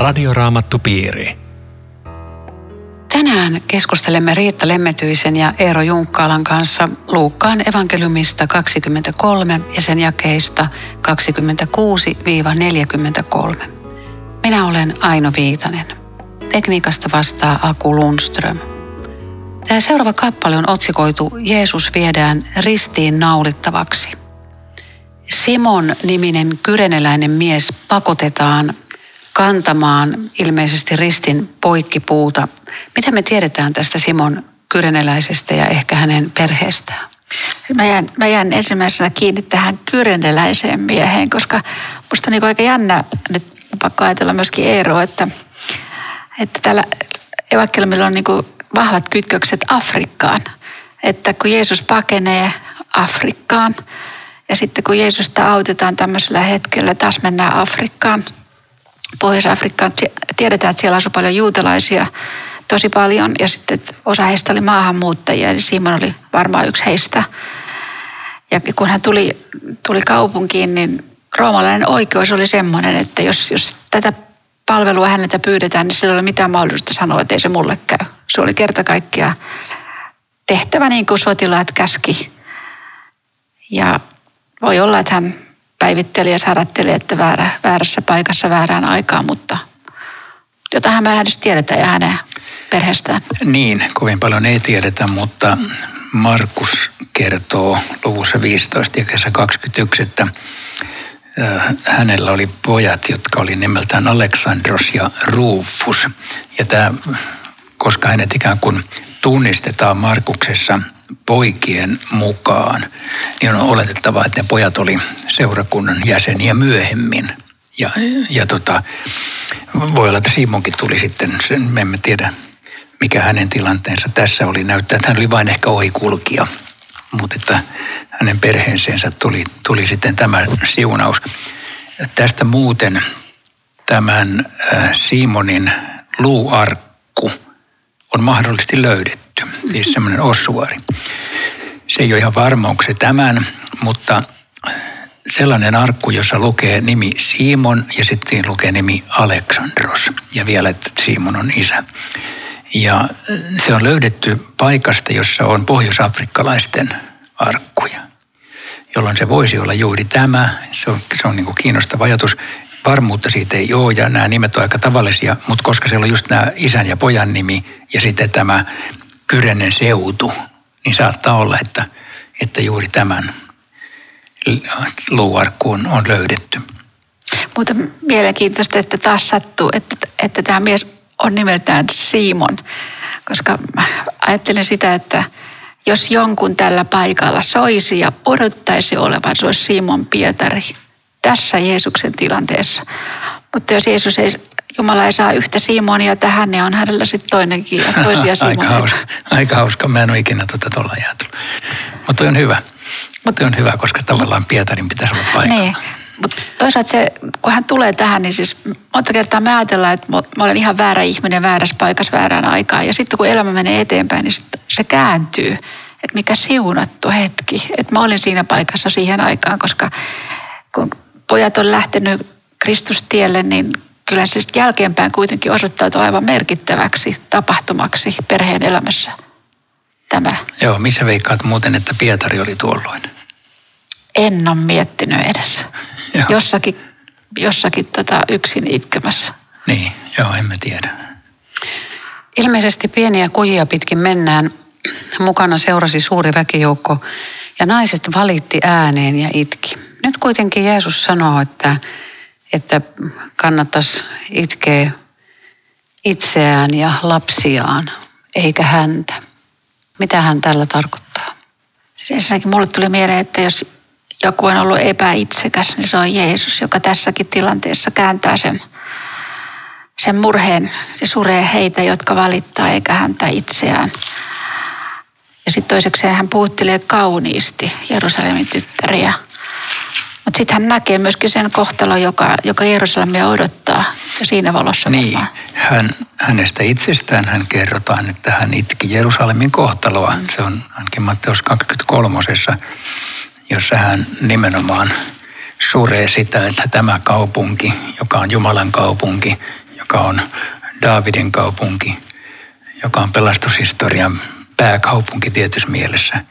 Radioraamattupiiri. Tänään keskustelemme Riitta Lemmetyisen ja Eero Junkkaalan kanssa Luukkaan evankeliumista 23 ja sen jakeista 26-43. Minä olen Aino Viitanen. Tekniikasta vastaa Aku Lundström. Tämä seuraava kappale on otsikoitu Jeesus viedään ristiin naulittavaksi. Simon niminen kyreneläinen mies pakotetaan kantamaan ilmeisesti ristin poikkipuuta. Mitä me tiedetään tästä Simon kyreneläisestä ja ehkä hänen perheestään? Mä jään, mä jään ensimmäisenä kiinni tähän kyreneläiseen mieheen, koska musta on niin aika jännä, nyt pakko ajatella myöskin Eero, että, että täällä evankeliumilla on niin vahvat kytkökset Afrikkaan. Että kun Jeesus pakenee Afrikkaan ja sitten kun Jeesusta autetaan tämmöisellä hetkellä, taas mennään Afrikkaan – Pohjois-Afrikkaan. Tiedetään, että siellä asui paljon juutalaisia tosi paljon ja sitten osa heistä oli maahanmuuttajia, eli Simon oli varmaan yksi heistä. Ja kun hän tuli, tuli kaupunkiin, niin roomalainen oikeus oli semmoinen, että jos, jos tätä palvelua häneltä pyydetään, niin sillä ei ole mitään mahdollista sanoa, että ei se mulle käy. Se oli kerta kaikkiaan tehtävä niin kuin sotilaat käski. Ja voi olla, että hän päivitteli ja saratteli, että väärä, väärässä paikassa väärään aikaan, mutta jotain me edes tiedetään ja hänen perheestään. Niin, kovin paljon ei tiedetä, mutta Markus kertoo luvussa 15 ja kesä 21, että hänellä oli pojat, jotka oli nimeltään Aleksandros ja Rufus. Ja tämä, koska hänet ikään kuin tunnistetaan Markuksessa poikien mukaan, niin on oletettavaa, että ne pojat oli seurakunnan jäseniä myöhemmin. Ja, ja tota, voi olla, että Simonkin tuli sitten, sen, me emme tiedä mikä hänen tilanteensa tässä oli. Näyttää, että hän oli vain ehkä ohikulkija, mutta että hänen perheeseensä tuli, tuli sitten tämä siunaus. Tästä muuten tämän äh, Simonin luuarkku on mahdollisesti löydetty siis semmoinen ossuari. Se ei ole ihan varma, onko se tämän, mutta sellainen arkku, jossa lukee nimi Simon ja sitten lukee nimi Aleksandros ja vielä, että Simon on isä. Ja se on löydetty paikasta, jossa on pohjoisafrikkalaisten arkkuja, jolloin se voisi olla juuri tämä. Se on, se on niin kuin kiinnostava ajatus. Varmuutta siitä ei ole ja nämä nimet ovat aika tavallisia, mutta koska siellä on just nämä isän ja pojan nimi ja sitten tämä Kyrennen seutu, niin saattaa olla, että, että juuri tämän luuarkkuun on löydetty. Mutta mielenkiintoista, että taas sattuu, että, että tämä mies on nimeltään Simon, koska ajattelen sitä, että jos jonkun tällä paikalla soisi ja odottaisi olevan, se olisi Simon Pietari tässä Jeesuksen tilanteessa. Mutta jos Jeesus ei Jumala ei saa yhtä Simonia tähän, niin on hänellä sitten toinenkin ja toisia aika, hauska, aika hauska. Mä en ole ikinä tuota tuolla ajatellut. Mutta on hyvä. Mutta on hyvä, koska tavallaan Pietarin pitäisi olla paikalla. Niin. Mutta toisaalta se, kun hän tulee tähän, niin siis monta kertaa me ajatellaan, että mä olen ihan väärä ihminen väärässä paikassa väärään aikaan. Ja sitten kun elämä menee eteenpäin, niin se kääntyy. Että mikä siunattu hetki. Että mä olin siinä paikassa siihen aikaan, koska kun pojat on lähtenyt Kristustielle, niin kyllä se jälkeenpäin kuitenkin osoittautui aivan merkittäväksi tapahtumaksi perheen elämässä tämä. Joo, missä veikkaat muuten, että Pietari oli tuolloin? En ole miettinyt edes. Joo. Jossakin, jossakin tota yksin itkemässä. Niin, joo, emme tiedä. Ilmeisesti pieniä kujia pitkin mennään. Mukana seurasi suuri väkijoukko ja naiset valitti ääneen ja itki. Nyt kuitenkin Jeesus sanoo, että että kannattaisi itkeä itseään ja lapsiaan, eikä häntä. Mitä hän tällä tarkoittaa? Siis ensinnäkin mulle tuli mieleen, että jos joku on ollut epäitsekäs, niin se on Jeesus, joka tässäkin tilanteessa kääntää sen, sen murheen. Se suree heitä, jotka valittaa, eikä häntä itseään. Ja sitten toisekseen hän puhuttelee kauniisti Jerusalemin tyttäriä – mutta sitten hän näkee myöskin sen kohtalon, joka, joka Jerusalemia odottaa ja siinä valossa Niin, hän, hänestä itsestään hän kerrotaan, että hän itki Jerusalemin kohtaloa. Mm. Se on ainakin Matteus 23, jossa hän nimenomaan suree sitä, että tämä kaupunki, joka on Jumalan kaupunki, vaikka on Daavidin kaupunki, joka on pelastushistorian pääkaupunki tietyssä mielessä,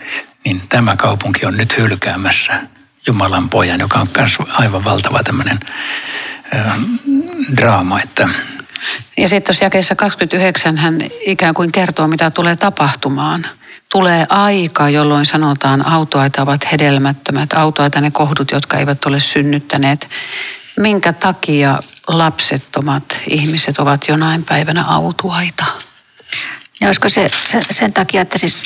niin tämä kaupunki on nyt hylkäämässä Jumalan pojan, joka on myös aivan valtava tämmöinen draama, että ja sitten tuossa jakeessa 29 hän ikään kuin kertoo, mitä tulee tapahtumaan. Tulee aika, jolloin sanotaan, autoaita ovat hedelmättömät, autoaita ne kohdut, jotka eivät ole synnyttäneet. Minkä takia lapsettomat ihmiset ovat jonain päivänä autuaita? Ja olisiko se sen, sen takia, että siis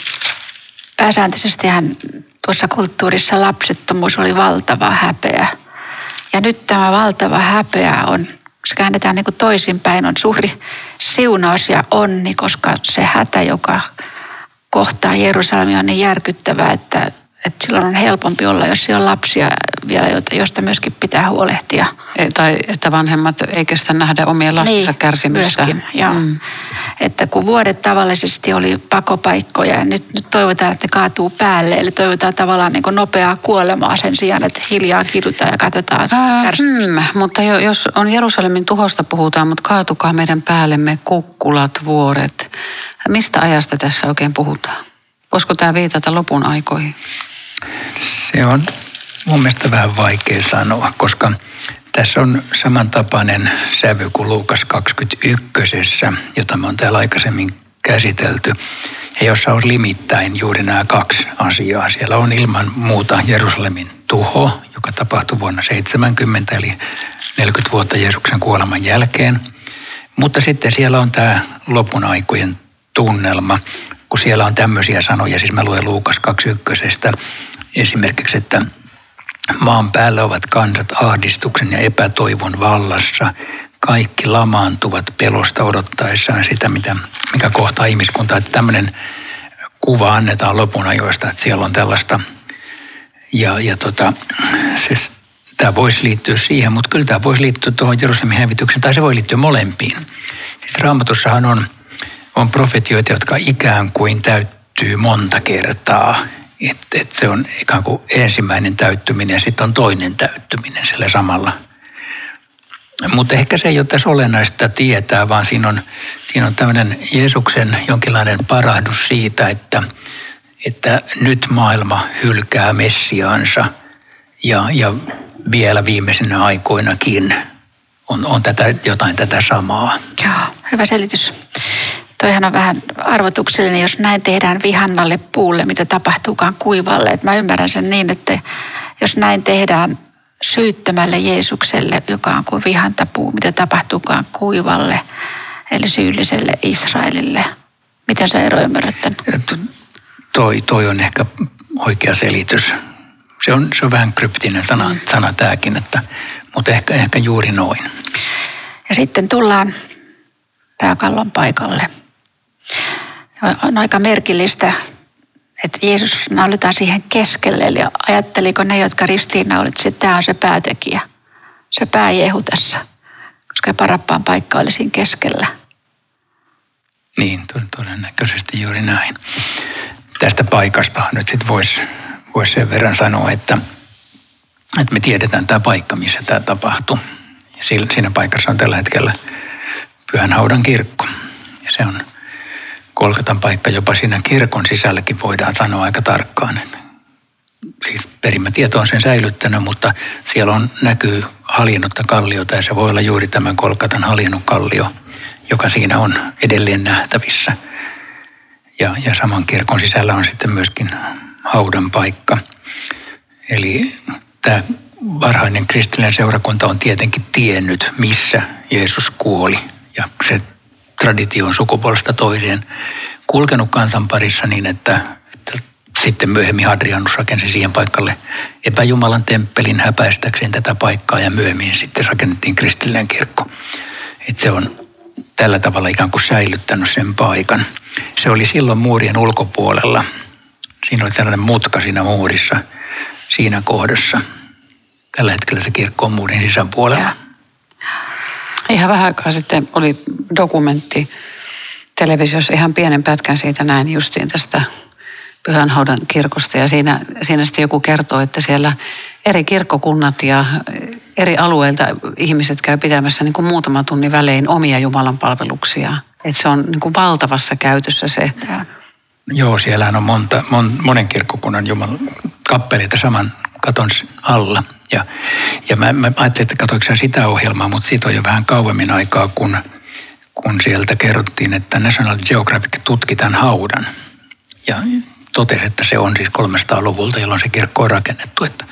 pääsääntöisesti hän tuossa kulttuurissa lapsettomuus oli valtava häpeä. Ja nyt tämä valtava häpeä on se käännetään niin toisinpäin, on suuri siunaus ja onni, koska se hätä, joka kohtaa Jerusalemia on niin järkyttävää, että että silloin on helpompi olla, jos on lapsia vielä, joista myöskin pitää huolehtia. E, tai että vanhemmat ei kestä nähdä omien lastensa niin, kärsimystä. Myöskin, joo. Mm. Että kun vuodet tavallisesti oli pakopaikkoja ja nyt, nyt toivotaan, että ne kaatuu päälle. Eli toivotaan tavallaan niin kuin nopeaa kuolemaa sen sijaan, että hiljaa kidutaan ja katsotaan äh, hmm, Mutta jo, jos on Jerusalemin tuhosta puhutaan, mutta kaatukaa meidän päällemme kukkulat, vuoret. Mistä ajasta tässä oikein puhutaan? Voisiko tämä viitata lopun aikoihin? Se on mun mielestä vähän vaikea sanoa, koska tässä on samantapainen sävy kuin Luukas 21, jota me on täällä aikaisemmin käsitelty. Ja jossa on limittäin juuri nämä kaksi asiaa. Siellä on ilman muuta Jerusalemin tuho, joka tapahtui vuonna 70, eli 40 vuotta Jeesuksen kuoleman jälkeen. Mutta sitten siellä on tämä lopun aikojen tunnelma, kun siellä on tämmöisiä sanoja, siis mä luen Luukas 21 esimerkiksi, että maan päällä ovat kansat ahdistuksen ja epätoivon vallassa. Kaikki lamaantuvat pelosta odottaessaan sitä, mitä, mikä kohtaa ihmiskuntaa. Että tämmöinen kuva annetaan lopun ajoista, että siellä on tällaista. Ja, ja tota, siis, tämä voisi liittyä siihen, mutta kyllä tämä voisi liittyä tuohon Jerusalemin hävitykseen, tai se voi liittyä molempiin. Siis raamatussahan on on profetioita, jotka ikään kuin täyttyy monta kertaa. Että et se on ikään kuin ensimmäinen täyttyminen ja sitten on toinen täyttyminen sillä samalla. Mutta ehkä se ei ole tässä olennaista tietää, vaan siinä on, siinä on tämmöinen Jeesuksen jonkinlainen parahdus siitä, että, että nyt maailma hylkää Messiaansa ja, ja vielä viimeisenä aikoinakin on, on tätä, jotain tätä samaa. Joo, hyvä selitys toihan on vähän arvotuksellinen, jos näin tehdään vihannalle puulle, mitä tapahtuukaan kuivalle. Et mä ymmärrän sen niin, että jos näin tehdään syyttömälle Jeesukselle, joka on kuin vihantapuu, mitä tapahtuukaan kuivalle, eli syylliselle Israelille. Miten sä ero ymmärrät Toi, toi on ehkä oikea selitys. Se on, se on vähän kryptinen sana, mm. sana tämäkin, että, mutta ehkä, ehkä juuri noin. Ja sitten tullaan pääkallon paikalle on aika merkillistä, että Jeesus naulitaan siihen keskelle. Eli ajatteliko ne, jotka ristiinnaulit, että tämä on se päätekijä, se pääjehu tässä, koska parappaan paikka oli siinä keskellä. Niin, todennäköisesti juuri näin. Tästä paikasta nyt sitten voisi vois sen verran sanoa, että, että me tiedetään tämä paikka, missä tämä tapahtuu. Siinä paikassa on tällä hetkellä Pyhän Haudan kirkko. Ja se on Kolkatan paikka jopa siinä kirkon sisälläkin voidaan sanoa aika tarkkaan. Siis perimätieto on sen säilyttänyt, mutta siellä on näkyy haljennutta kalliota ja se voi olla juuri tämän Kolkatan haljennut kallio, joka siinä on edelleen nähtävissä. Ja, ja saman kirkon sisällä on sitten myöskin haudan paikka. Eli tämä varhainen kristillinen seurakunta on tietenkin tiennyt, missä Jeesus kuoli. Ja se traditio on sukupuolesta toiseen kulkenut kansan parissa niin, että, että sitten myöhemmin Hadrianus rakensi siihen paikalle epäjumalan temppelin häpäistäkseen tätä paikkaa ja myöhemmin sitten rakennettiin kristillinen kirkko. Että se on tällä tavalla ikään kuin säilyttänyt sen paikan. Se oli silloin muurien ulkopuolella. Siinä oli sellainen mutka siinä muurissa siinä kohdassa. Tällä hetkellä se kirkko on muurin sisäpuolella. Ihan vähän aikaa sitten oli dokumentti televisiossa ihan pienen pätkän siitä näin justiin tästä Pyhänhaudan kirkosta ja siinä, siinä sitten joku kertoo, että siellä eri kirkkokunnat ja eri alueilta ihmiset käy pitämässä niin kuin muutama tunnin välein omia Jumalan palveluksia. Että se on niin kuin valtavassa käytössä se. Ja. Joo, siellähän on monta, mon, monen kirkkokunnan Jumalan kappeleita saman katon alla. Ja, ja mä, mä ajattelin, että katsoinko sitä ohjelmaa, mutta siitä on jo vähän kauemmin aikaa, kun, kun sieltä kerrottiin, että National Geographic tutki tämän haudan. Ja totesi, että se on siis 300-luvulta, jolloin se kirkko on rakennettu, että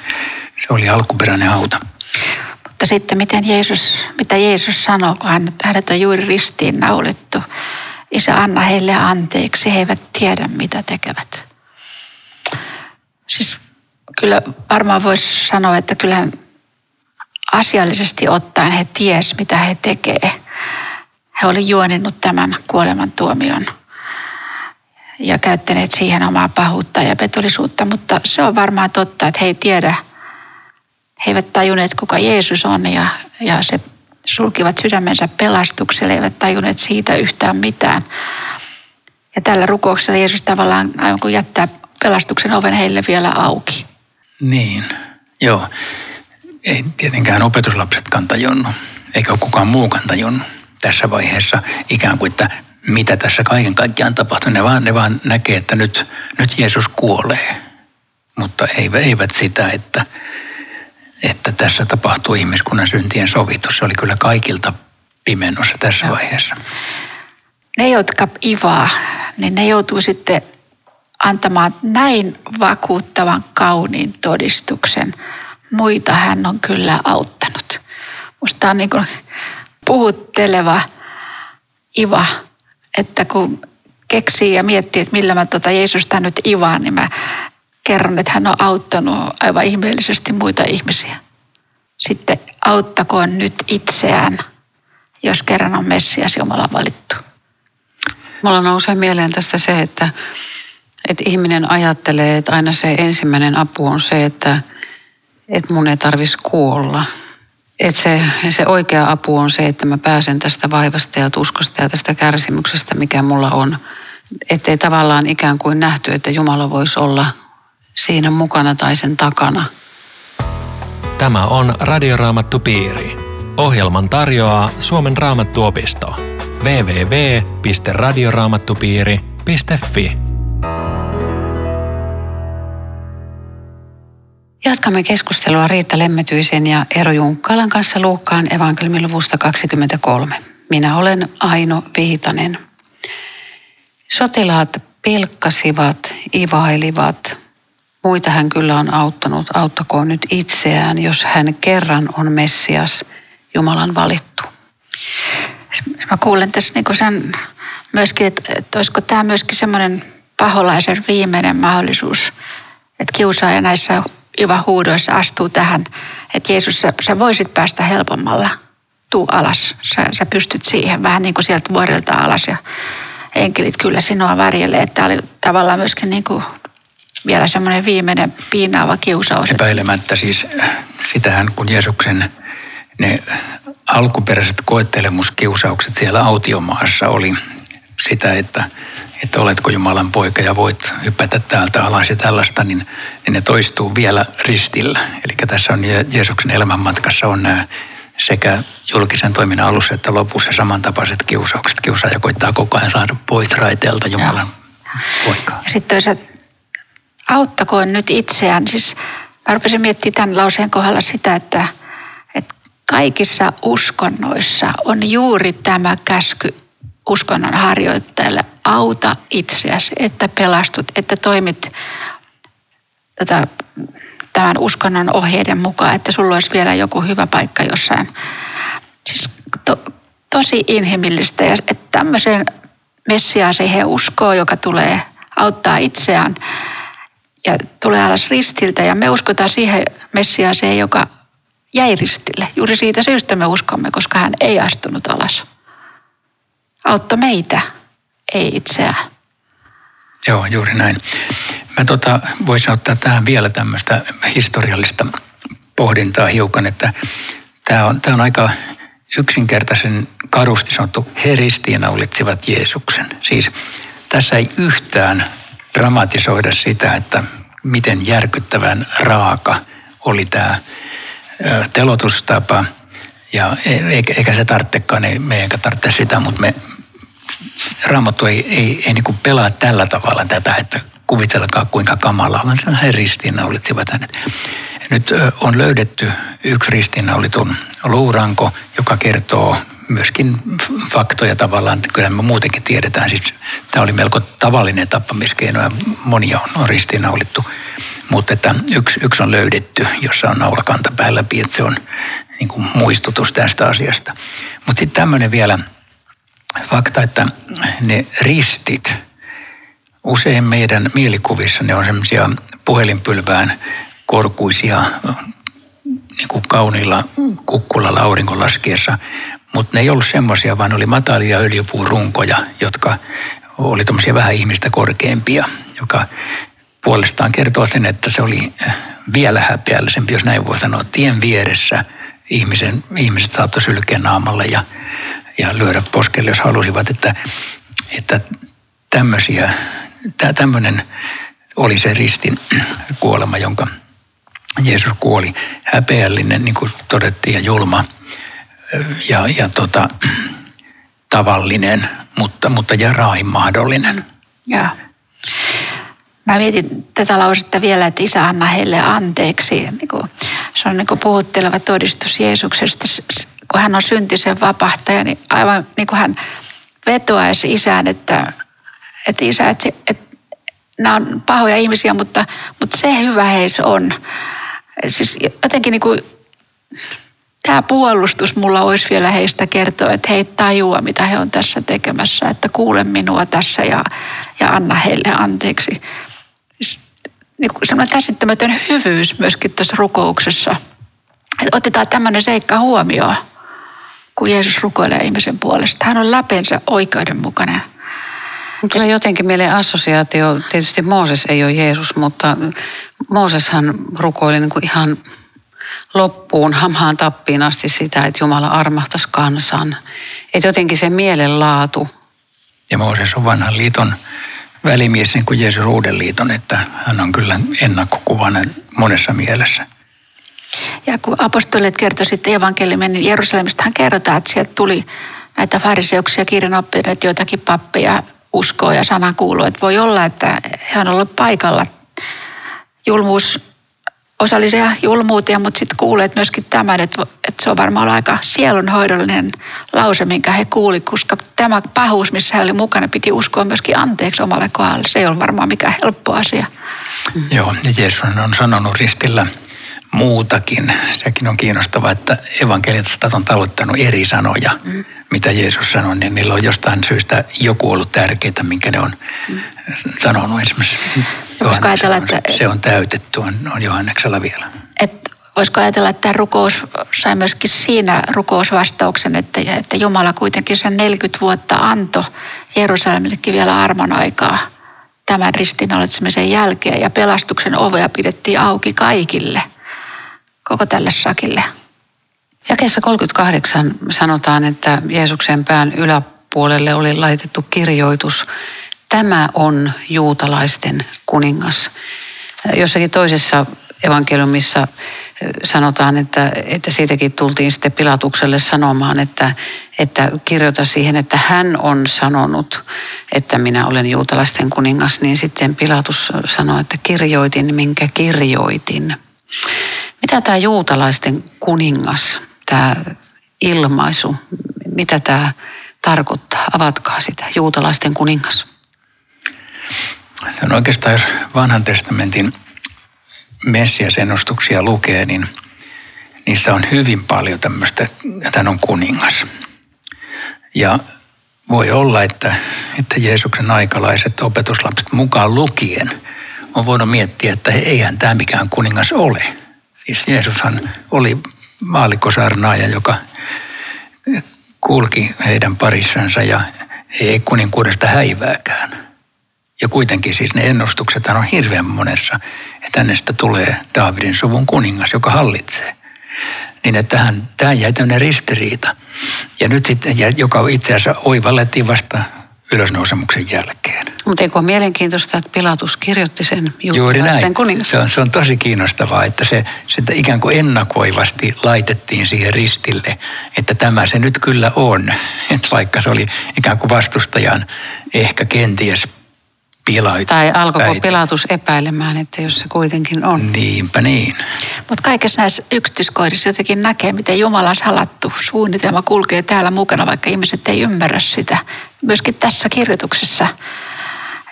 se oli alkuperäinen hauta. Mutta sitten miten Jeesus, mitä Jeesus sanoo, kun hänet, hänet on juuri ristiin naulittu. Isä, anna heille anteeksi, he eivät tiedä mitä tekevät. Kyllä varmaan voisi sanoa, että kyllähän asiallisesti ottaen he ties, mitä he tekee. He oli juoninnut tämän kuolemantuomion ja käyttäneet siihen omaa pahuutta ja petollisuutta, mutta se on varmaan totta, että he ei tiedä, he eivät tajunneet kuka Jeesus on ja, ja se sulkivat sydämensä pelastukselle, eivät tajunneet siitä yhtään mitään. Ja tällä rukouksella Jeesus tavallaan aivan kuin jättää pelastuksen oven heille vielä auki. Niin, joo. Ei tietenkään opetuslapsetkaan tajunnut, eikä kukaan muukaan tajunnut tässä vaiheessa ikään kuin, että mitä tässä kaiken kaikkiaan tapahtuu. Ne vaan, ne vaan näkee, että nyt, nyt Jeesus kuolee, mutta eivät sitä, että, että tässä tapahtuu ihmiskunnan syntien sovitus. Se oli kyllä kaikilta pimennossa tässä Joo. vaiheessa. Ne, jotka ivaa, niin ne joutuu sitten antamaan näin vakuuttavan kauniin todistuksen. Muita hän on kyllä auttanut. Musta on niin kuin puhutteleva iva, että kun keksii ja miettii, että millä mä tuota Jeesusta nyt ivaan, niin mä kerron, että hän on auttanut aivan ihmeellisesti muita ihmisiä. Sitten auttakoon nyt itseään, jos kerran on Messias Jumala valittu. Mulla nousee mieleen tästä se, että, että ihminen ajattelee, että aina se ensimmäinen apu on se, että, että mun ei tarvitsisi kuolla. Että se, se oikea apu on se, että mä pääsen tästä vaivasta ja tuskosta ja tästä kärsimyksestä, mikä mulla on. Että ei tavallaan ikään kuin nähty, että Jumala voisi olla siinä mukana tai sen takana. Tämä on Radioraamattu Piiri. Ohjelman tarjoaa Suomen raamattuopisto. www.radioraamattupiiri.fi Jatkamme keskustelua Riitta Lemmetyisen ja Eero Junkkalan kanssa Luukkaan evankeliumin luvusta 23. Minä olen Aino Viitanen. Sotilaat pilkkasivat, ivailivat, Muita hän kyllä on auttanut. Auttakoon nyt itseään, jos hän kerran on Messias, Jumalan valittu. Mä kuulen tässä niin sen myöskin, että, että olisiko tämä myöskin semmoinen paholaisen viimeinen mahdollisuus, että kiusaaja näissä huudoissa astuu tähän, että Jeesus, sä, sä voisit päästä helpommalla. Tuu alas, sä, sä pystyt siihen vähän niin kuin sieltä vuorilta alas ja enkelit kyllä sinua varjelee. Että oli tavallaan myöskin niin kuin vielä semmoinen viimeinen piinaava kiusaus. Epäilemättä siis sitähän, kun Jeesuksen ne alkuperäiset koettelemuskiusaukset siellä autiomaassa oli sitä, että, että oletko Jumalan poika ja voit hypätä täältä alas ja tällaista, niin, niin ne toistuu vielä ristillä. Eli tässä on Jeesuksen elämänmatkassa on nämä sekä julkisen toiminnan alussa että lopussa samantapaiset kiusaukset. Kiusaaja koittaa koko ajan saada pois raiteelta Jumalan poikaa. Ja sitten toisaalta auttakoon nyt itseään. Siis mä rupesin miettimään tämän lauseen kohdalla sitä, että, että kaikissa uskonnoissa on juuri tämä käsky uskonnon harjoittajalle. Auta itseäsi, että pelastut, että toimit tota, tämän uskonnon ohjeiden mukaan, että sulla olisi vielä joku hyvä paikka jossain. Siis to, tosi inhimillistä ja että tämmöiseen Messiaaseen he uskoo, joka tulee auttaa itseään ja tulee alas ristiltä ja me uskotaan siihen Messiaaseen, joka jäi ristille. Juuri siitä syystä me uskomme, koska hän ei astunut alas. Autto meitä, ei itseään. Joo, juuri näin. Mä tota, voisin ottaa tähän vielä tämmöistä historiallista pohdintaa hiukan, että tämä on, tämä on aika yksinkertaisen karusti sanottu, he ristiinaulitsivat Jeesuksen. Siis tässä ei yhtään dramatisoida sitä, että miten järkyttävän raaka oli tämä telotustapa. Ja e, eikä se tarvitsekaan, ei, me eikä tarvitse sitä, mutta me, Raamattu ei, ei, ei niin pelaa tällä tavalla tätä, että kuvitelkaa kuinka kamalaa, vaan he ristiinnaulitsivat hänet. Nyt on löydetty yksi ristiinnaulitun luuranko, joka kertoo myöskin faktoja tavallaan, että kyllä me muutenkin tiedetään. Siis tämä oli melko tavallinen tappamiskeino ja monia on, on ristiinnaulittu. Mutta että yksi, yksi on löydetty, jossa on naulakanta päällä että se on niin kuin muistutus tästä asiasta. Mutta sitten tämmöinen vielä fakta, että ne ristit, usein meidän mielikuvissa ne on semmoisia puhelinpylvään korkuisia niin kuin kauniilla kukkulalla auringon laskiessa, mutta ne ei ollut semmoisia, vaan oli matalia öljypuurunkoja, jotka oli tuommoisia vähän ihmistä korkeampia, joka puolestaan kertoo sen, että se oli vielä häpeällisempi, jos näin voi sanoa, tien vieressä ihmisen, ihmiset saattoi sylkeä naamalle ja, ja lyödä poskelle, jos halusivat, että, että tämmöisiä, tämmöinen oli se ristin kuolema, jonka Jeesus kuoli. Häpeällinen, niin kuin todettiin, ja julma ja, ja tota, tavallinen, mutta, mutta ja rain mahdollinen. Mä mietin tätä lausetta vielä, että isä anna heille anteeksi. Niin se on niin puhutteleva todistus Jeesuksesta, kun hän on syntisen vapahtaja, niin aivan niin kuin hän vetoaisi isään, että, että isä, että, että nämä on pahoja ihmisiä, mutta, mutta se hyvä heissä on. Siis jotenkin niin kuin, tämä puolustus mulla olisi vielä heistä kertoa, että he tajua, mitä he on tässä tekemässä, että kuule minua tässä ja, ja anna heille anteeksi. Niin kuin semmoinen käsittämätön hyvyys myöskin tuossa rukouksessa. Että otetaan tämmöinen seikka huomioon, kun Jeesus rukoilee ihmisen puolesta. Hän on läpensä oikeudenmukainen. Tulee jotenkin mieleen assosiaatio. Tietysti Mooses ei ole Jeesus, mutta Mooseshan rukoili niin kuin ihan loppuun, hamhaan tappiin asti sitä, että Jumala armahtaisi kansan. Että jotenkin se mielenlaatu. Ja Mooses on vanhan liiton välimies niin kuin Jeesus uuden liiton, että hän on kyllä ennakkokuvainen monessa mielessä. Ja kun apostolit kertoi sitten evankeliumin, niin hän kerrotaan, että sieltä tuli näitä fariseuksia, kirjanoppineet, joitakin pappeja uskoa ja sanan kuuluu. Että voi olla, että he on ollut paikalla. Julmuus osallisia julmuutia, mutta sitten kuulet myöskin tämän, että, että se on varmaan aika sielunhoidollinen lause, minkä he kuuli, koska tämä pahuus, missä he oli mukana, piti uskoa myöskin anteeksi omalle kohdalle. Se ei ole varmaan mikään helppo asia. Mm. Joo, ja Jeesus on sanonut ristillä muutakin. Sekin on kiinnostavaa, että evankeliatistat on tavoittanut eri sanoja, mm. mitä Jeesus sanoi, niin niillä on jostain syystä joku ollut tärkeää, minkä ne on mm. sanonut. Esimerkiksi Voisiko ajatella, että... Se on täytetty, on, on Johanneksella vielä. Et, voisiko ajatella, että tämä rukous sai myöskin siinä rukousvastauksen, että, että Jumala kuitenkin sen 40 vuotta antoi Jerusalemillekin vielä armon aikaa tämän ristiinnaulitsemisen jälkeen ja pelastuksen ovea pidettiin auki kaikille, koko tälle sakille. Jakeessa 38 sanotaan, että Jeesuksen pään yläpuolelle oli laitettu kirjoitus – tämä on juutalaisten kuningas. Jossakin toisessa evankeliumissa sanotaan, että, että siitäkin tultiin sitten Pilatukselle sanomaan, että, että kirjoita siihen, että hän on sanonut, että minä olen juutalaisten kuningas, niin sitten Pilatus sanoi, että kirjoitin, minkä kirjoitin. Mitä tämä juutalaisten kuningas, tämä ilmaisu, mitä tämä tarkoittaa? Avatkaa sitä, juutalaisten kuningas. On oikeastaan, jos vanhan testamentin messiasennustuksia lukee, niin niissä on hyvin paljon tämmöistä, että hän on kuningas. Ja voi olla, että, että Jeesuksen aikalaiset opetuslapset mukaan lukien on voinut miettiä, että eihän tämä mikään kuningas ole. Siis Jeesushan oli maallikosarnaaja, joka kulki heidän parissansa ja ei kuninkuudesta häivääkään. Ja kuitenkin siis ne ennustukset on hirveän monessa, että hänestä tulee Daavidin suvun kuningas, joka hallitsee. Niin että hän, tämä jäi tämmöinen ristiriita. Ja nyt sitten, ja joka itse asiassa oivallettiin vasta ylösnousemuksen jälkeen. Mutta eikö ole mielenkiintoista, että Pilatus kirjoitti sen Juuri näin. kuningas? Se on, se on tosi kiinnostavaa, että se, se ikään kuin ennakoivasti laitettiin siihen ristille, että tämä se nyt kyllä on. Että vaikka se oli ikään kuin vastustajan ehkä kenties pilaita. Tai alkoiko Pilatus epäilemään, että jos se kuitenkin on. Niinpä niin. Mutta kaikessa näissä yksityiskohdissa jotenkin näkee, miten Jumalan salattu suunnitelma kulkee täällä mukana, vaikka ihmiset ei ymmärrä sitä. Myöskin tässä kirjoituksessa,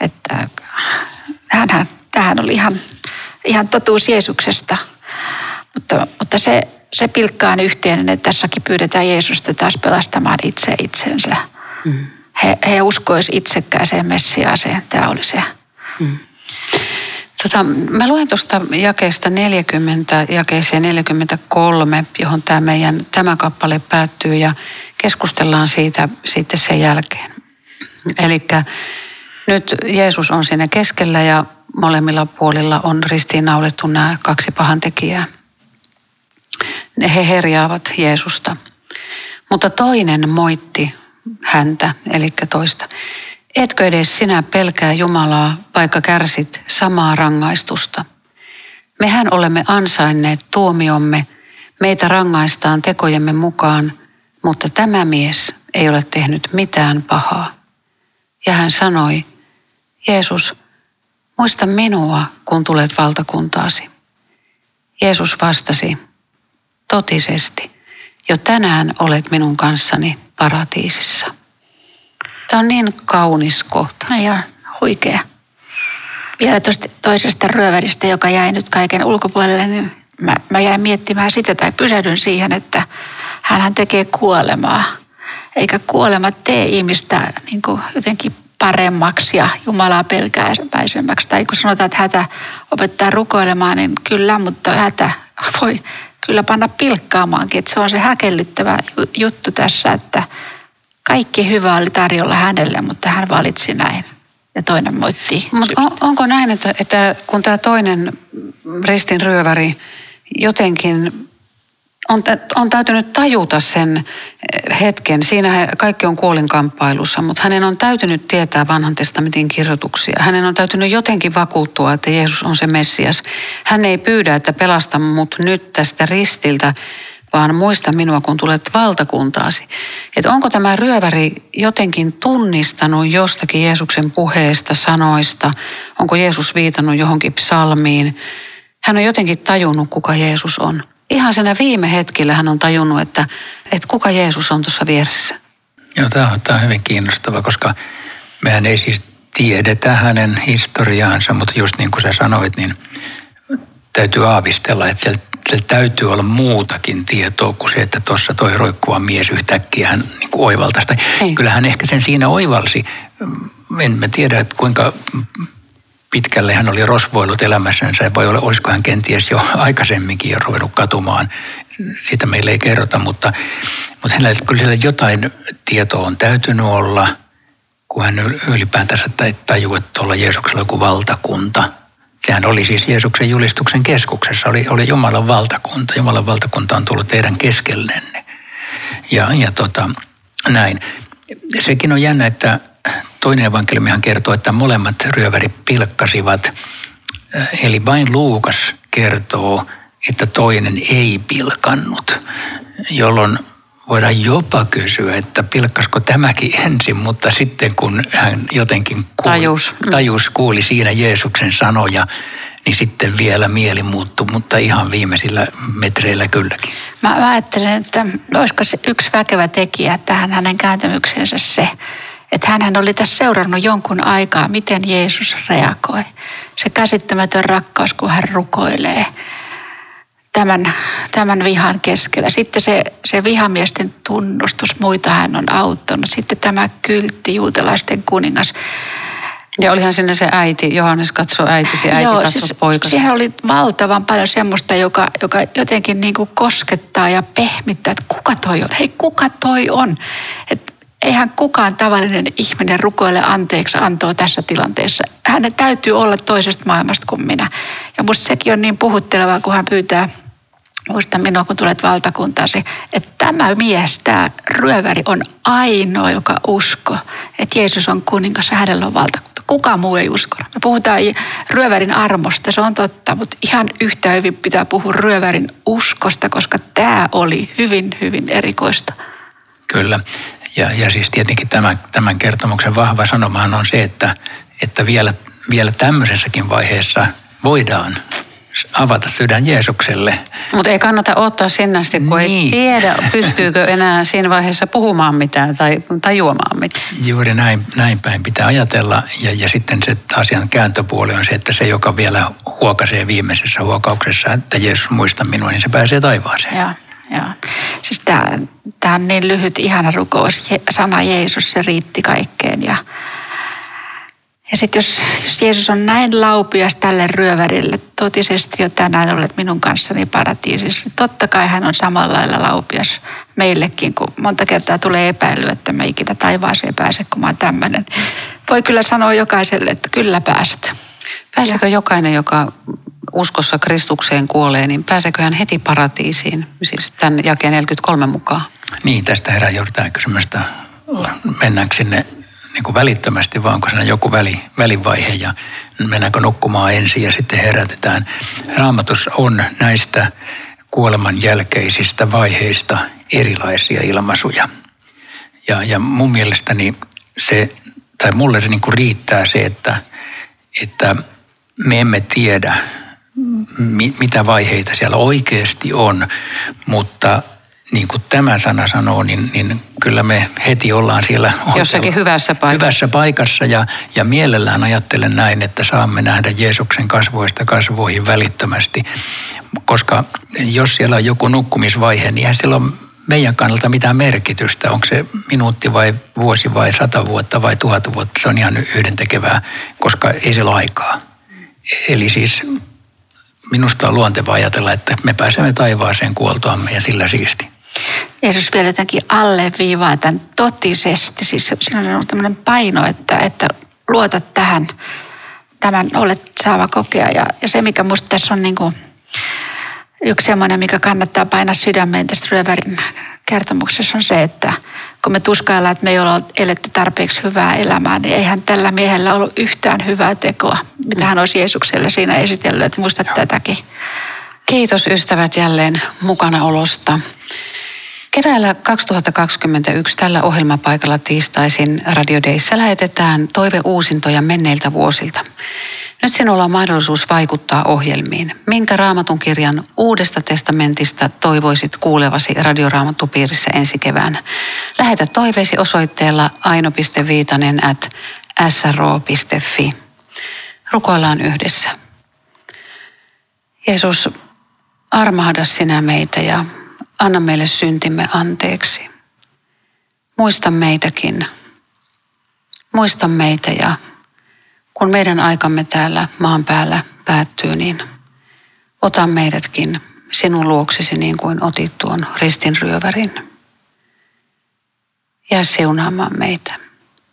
että hänhän, tähän oli ihan, ihan totuus Jeesuksesta. Mutta, mutta se, se pilkkaa on yhteinen, että tässäkin pyydetään Jeesusta taas pelastamaan itse itsensä. Mm he, he uskoisivat itsekkääseen Messiaaseen. Tämä oli se. Hmm. Tota, mä luen tuosta jakeesta 40, jakeeseen 43, johon tämä meidän tämä kappale päättyy ja keskustellaan siitä sitten sen jälkeen. Eli nyt Jeesus on siinä keskellä ja molemmilla puolilla on ristiinnaulettu nämä kaksi pahantekijää. He herjaavat Jeesusta. Mutta toinen moitti häntä, eli toista. Etkö edes sinä pelkää Jumalaa, vaikka kärsit samaa rangaistusta? Mehän olemme ansainneet tuomiomme, meitä rangaistaan tekojemme mukaan, mutta tämä mies ei ole tehnyt mitään pahaa. Ja hän sanoi, Jeesus, muista minua, kun tulet valtakuntaasi. Jeesus vastasi, totisesti, jo tänään olet minun kanssani paratiisissa. Tämä on niin kaunis kohta. No ja huikea. Vielä tuosta toisesta ryöväristä, joka jäi nyt kaiken ulkopuolelle, niin mä, mä jäin miettimään sitä tai pysähdyn siihen, että hän tekee kuolemaa. Eikä kuolema tee ihmistä niin jotenkin paremmaksi ja Jumalaa pelkäisemmäksi. Tai kun sanotaan, että hätä opettaa rukoilemaan, niin kyllä, mutta hätä voi kyllä panna pilkkaamaankin. Että se on se häkellyttävä juttu tässä, että kaikki hyvä oli tarjolla hänelle, mutta hän valitsi näin. Ja toinen moitti. Mutta on, onko näin, että, että kun tämä toinen ristin ryöväri jotenkin on, on täytynyt tajuta sen eh, hetken. Siinä kaikki on kuolinkamppailussa, mutta hänen on täytynyt tietää vanhan testamentin kirjoituksia. Hänen on täytynyt jotenkin vakuuttua, että Jeesus on se Messias. Hän ei pyydä, että pelasta mut nyt tästä ristiltä, vaan muista minua, kun tulet valtakuntaasi. Että onko tämä ryöväri jotenkin tunnistanut jostakin Jeesuksen puheesta, sanoista? Onko Jeesus viitannut johonkin psalmiin? Hän on jotenkin tajunnut, kuka Jeesus on ihan siinä viime hetkillä hän on tajunnut, että, että kuka Jeesus on tuossa vieressä. Joo, tämä on, tämä on hyvin kiinnostava, koska mehän ei siis tiedetä hänen historiaansa, mutta just niin kuin sä sanoit, niin täytyy aavistella, että siellä, siellä täytyy olla muutakin tietoa kuin se, että tuossa toi roikkuva mies yhtäkkiä hän niin kuin oivaltaisi. Kyllähän ehkä sen siinä oivalsi. En mä tiedä, että kuinka pitkälle hän oli rosvoillut elämässänsä. Voi olla, olisiko hän kenties jo aikaisemminkin jo ruvennut katumaan. Siitä meille ei kerrota, mutta, mutta hänellä kyllä siellä jotain tietoa on täytynyt olla, kun hän ylipäätänsä tajuu, että tuolla Jeesuksella joku valtakunta. Sehän oli siis Jeesuksen julistuksen keskuksessa, oli, oli Jumalan valtakunta. Jumalan valtakunta on tullut teidän keskellenne. Ja, ja tota, näin. Sekin on jännä, että toinen evankeliumihan kertoo, että molemmat ryövärit pilkkasivat. Eli vain Luukas kertoo, että toinen ei pilkannut, jolloin voidaan jopa kysyä, että pilkkasko tämäkin ensin, mutta sitten kun hän jotenkin kuuli, tajus. Mm. tajus, kuuli siinä Jeesuksen sanoja, niin sitten vielä mieli muuttui, mutta ihan viimeisillä metreillä kylläkin. Mä, mä ajattelen, että olisiko se yksi väkevä tekijä tähän hänen kääntämykseensä se, että hän oli tässä seurannut jonkun aikaa, miten Jeesus reagoi. Se käsittämätön rakkaus, kun hän rukoilee tämän, tämän vihan keskellä. Sitten se, se vihamiesten tunnustus, muita hän on auttanut. Sitten tämä kyltti, juutalaisten kuningas. Ja olihan sinne se äiti, Johannes katsoi äitisi, äiti Joo, katsoi siis poikasi. Siihen oli valtavan paljon semmoista, joka, joka jotenkin niin kuin koskettaa ja pehmittää, että kuka toi on. Hei, kuka toi on? Et eihän kukaan tavallinen ihminen rukoile anteeksi antoa tässä tilanteessa. Hänen täytyy olla toisesta maailmasta kuin minä. Ja musta sekin on niin puhuttelevaa, kun hän pyytää muista minua, kun tulet valtakuntaasi, että tämä mies, tämä ryöväri on ainoa, joka usko, että Jeesus on kuningas ja hänellä on valtakunta. Kuka muu ei usko. Me puhutaan ryövärin armosta, se on totta, mutta ihan yhtä hyvin pitää puhua ryövärin uskosta, koska tämä oli hyvin, hyvin erikoista. Kyllä. Ja, ja siis tietenkin tämän, tämän kertomuksen vahva sanomaan on se, että, että vielä, vielä tämmöisessäkin vaiheessa voidaan avata sydän Jeesukselle. Mutta ei kannata ottaa sinne asti, kun niin. ei tiedä, pystyykö enää siinä vaiheessa puhumaan mitään tai tajuamaan mitään. Juuri näin, näin päin pitää ajatella. Ja, ja sitten se asian kääntöpuoli on se, että se, joka vielä huokaisee viimeisessä huokauksessa, että Jeesus muista minua, niin se pääsee taivaaseen. Ja, ja. Siis tämä on niin lyhyt, ihana rukous. Sana Jeesus, se riitti kaikkeen. Ja, ja sitten jos, jos Jeesus on näin laupias tälle ryövärille, totisesti jo tänään olet minun kanssani paratiisissa, niin totta kai hän on samalla lailla laupias meillekin, kun monta kertaa tulee epäily, että me ikinä taivaaseen pääse, kun mä oon tämmöinen. Voi kyllä sanoa jokaiselle, että kyllä pääset. Pääsekö ja. jokainen, joka uskossa Kristukseen kuolee, niin pääsekö hän heti paratiisiin, siis tämän jakeen 43 mukaan? Niin, tästä herää joudutaan kysymystä, mennäänkö sinne niin kuin välittömästi, vaan onko siinä joku väli, välivaihe ja mennäänkö nukkumaan ensin ja sitten herätetään. Raamatus on näistä kuoleman jälkeisistä vaiheista erilaisia ilmaisuja. Ja, ja mun mielestäni se, tai mulle se niin kuin riittää se, että, että me emme tiedä, mitä vaiheita siellä oikeasti on, mutta niin kuin tämä sana sanoo, niin, niin kyllä me heti ollaan siellä jossakin hyvässä paikassa. Hyvässä paikassa ja, ja mielellään ajattelen näin, että saamme nähdä Jeesuksen kasvoista kasvoihin välittömästi. Koska jos siellä on joku nukkumisvaihe, niin eihän sillä ole meidän kannalta mitään merkitystä. Onko se minuutti vai vuosi vai sata vuotta vai tuhat vuotta, se on ihan yhdentekevää, koska ei sillä ole aikaa. Eli siis minusta on luontevaa ajatella, että me pääsemme taivaaseen kuoltoamme ja sillä siisti. Jeesus vielä jotenkin alleviivaa tämän totisesti. Siis siinä on tämmöinen paino, että, että luota tähän, tämän olet saava kokea. Ja, ja se, mikä musta tässä on niin kuin yksi semmoinen, mikä kannattaa painaa sydämeen tästä ryövärin kertomuksessa on se, että kun me tuskaillaan, että me ei ole eletty tarpeeksi hyvää elämää, niin eihän tällä miehellä ollut yhtään hyvää tekoa, mitä hän olisi Jeesukselle siinä esitellyt, että muista tätäkin. Kiitos ystävät jälleen mukanaolosta. Keväällä 2021 tällä ohjelmapaikalla tiistaisin Radio Dayssä lähetetään toiveuusintoja menneiltä vuosilta. Nyt sinulla on mahdollisuus vaikuttaa ohjelmiin. Minkä raamatun kirjan uudesta testamentista toivoisit kuulevasi radioraamattupiirissä ensi keväänä? Lähetä toiveesi osoitteella aino.viitanen at sro.fi. Rukoillaan yhdessä. Jeesus, armahda sinä meitä ja anna meille syntimme anteeksi. Muista meitäkin. Muista meitä ja kun meidän aikamme täällä maan päällä päättyy, niin ota meidätkin sinun luoksesi niin kuin otit tuon ristinryövärin. Jää siunaamaan meitä.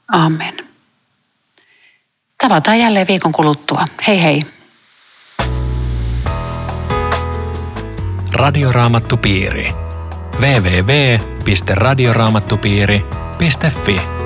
Amen. Tavataan jälleen viikon kuluttua. Hei hei. Radioraamattupiiri. www.radioraamattupiiri.fi